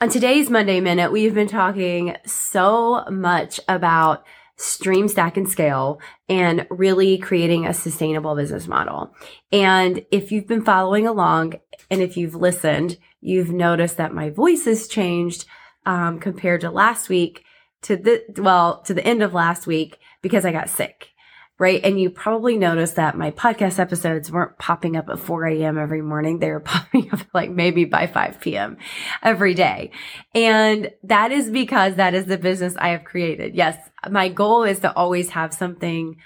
On today's Monday Minute, we've been talking so much about stream, stack, and scale and really creating a sustainable business model. And if you've been following along and if you've listened, you've noticed that my voice has changed um, compared to last week to the, well, to the end of last week because I got sick right? And you probably noticed that my podcast episodes weren't popping up at 4 a.m. every morning. They were popping up like maybe by 5 p.m. every day. And that is because that is the business I have created. Yes, my goal is to always have something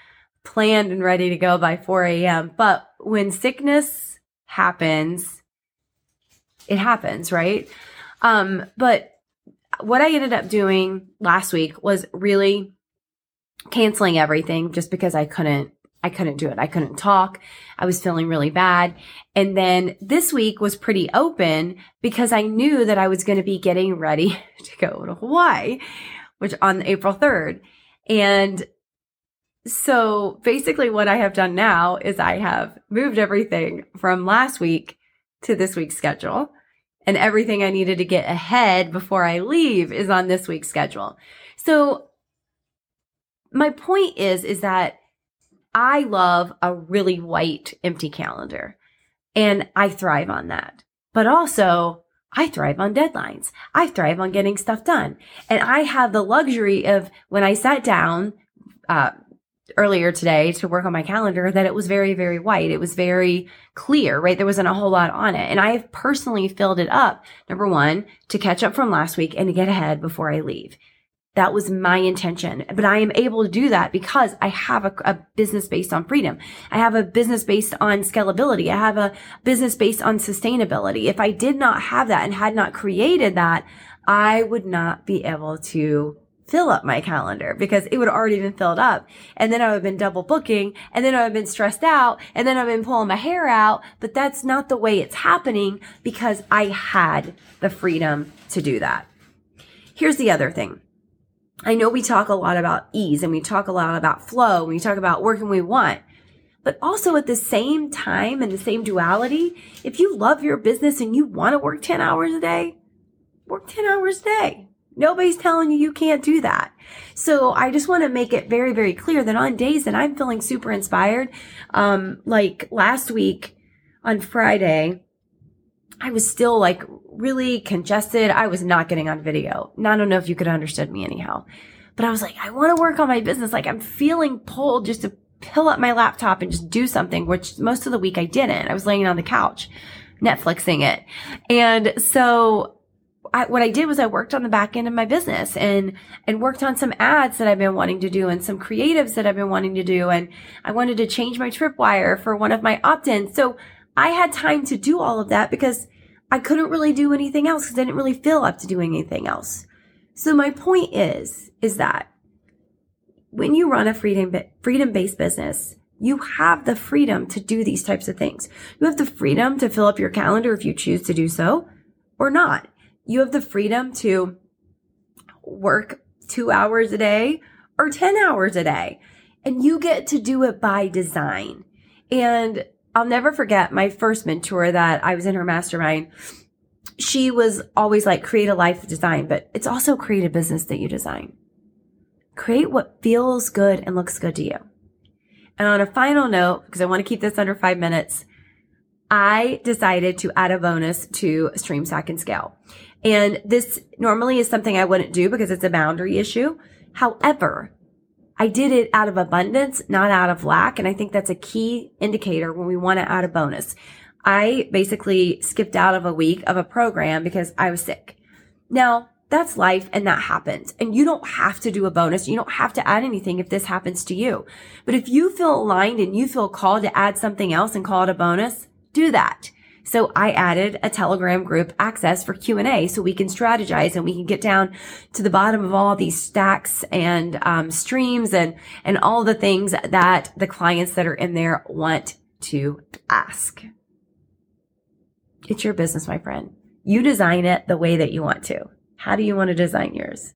planned and ready to go by 4 a.m. But when sickness happens, it happens, right? Um, but what I ended up doing last week was really canceling everything just because I couldn't I couldn't do it. I couldn't talk. I was feeling really bad. And then this week was pretty open because I knew that I was going to be getting ready to go to Hawaii, which on April 3rd. And so basically what I have done now is I have moved everything from last week to this week's schedule and everything I needed to get ahead before I leave is on this week's schedule. So my point is, is that I love a really white, empty calendar and I thrive on that. But also I thrive on deadlines. I thrive on getting stuff done. And I have the luxury of when I sat down, uh, earlier today to work on my calendar that it was very, very white. It was very clear, right? There wasn't a whole lot on it. And I have personally filled it up, number one, to catch up from last week and to get ahead before I leave. That was my intention. But I am able to do that because I have a, a, business based on freedom. I have a business based on scalability. I have a business based on sustainability. If I did not have that and had not created that, I would not be able to fill up my calendar because it would already been filled up. And then I would have been double booking and then I would have been stressed out and then I've been pulling my hair out. But that's not the way it's happening because I had the freedom to do that. Here's the other thing. I know we talk a lot about ease and we talk a lot about flow and we talk about working we want. But also at the same time and the same duality, if you love your business and you want to work 10 hours a day, work 10 hours a day. Nobody's telling you you can't do that. So I just want to make it very, very clear that on days that I'm feeling super inspired, um, like last week on Friday, I was still like really congested. I was not getting on video. Now, I don't know if you could understood me anyhow, but I was like, I want to work on my business. Like I'm feeling pulled just to pull up my laptop and just do something, which most of the week I didn't. I was laying on the couch, Netflixing it. And so I, what I did was I worked on the back end of my business and, and worked on some ads that I've been wanting to do and some creatives that I've been wanting to do. And I wanted to change my tripwire for one of my opt-ins. So I had time to do all of that because I couldn't really do anything else because I didn't really feel up to doing anything else. So my point is, is that when you run a freedom, freedom based business, you have the freedom to do these types of things. You have the freedom to fill up your calendar if you choose to do so or not. You have the freedom to work two hours a day or 10 hours a day and you get to do it by design. And I'll never forget my first mentor that I was in her mastermind. She was always like, create a life design, but it's also create a business that you design. Create what feels good and looks good to you. And on a final note, because I want to keep this under five minutes, I decided to add a bonus to Stream Stack and Scale. And this normally is something I wouldn't do because it's a boundary issue. However, I did it out of abundance, not out of lack. And I think that's a key indicator when we want to add a bonus. I basically skipped out of a week of a program because I was sick. Now, that's life and that happens. And you don't have to do a bonus. You don't have to add anything if this happens to you. But if you feel aligned and you feel called to add something else and call it a bonus, do that. So I added a Telegram group access for Q&A so we can strategize and we can get down to the bottom of all these stacks and um, streams and, and all the things that the clients that are in there want to ask. It's your business, my friend. You design it the way that you want to. How do you want to design yours?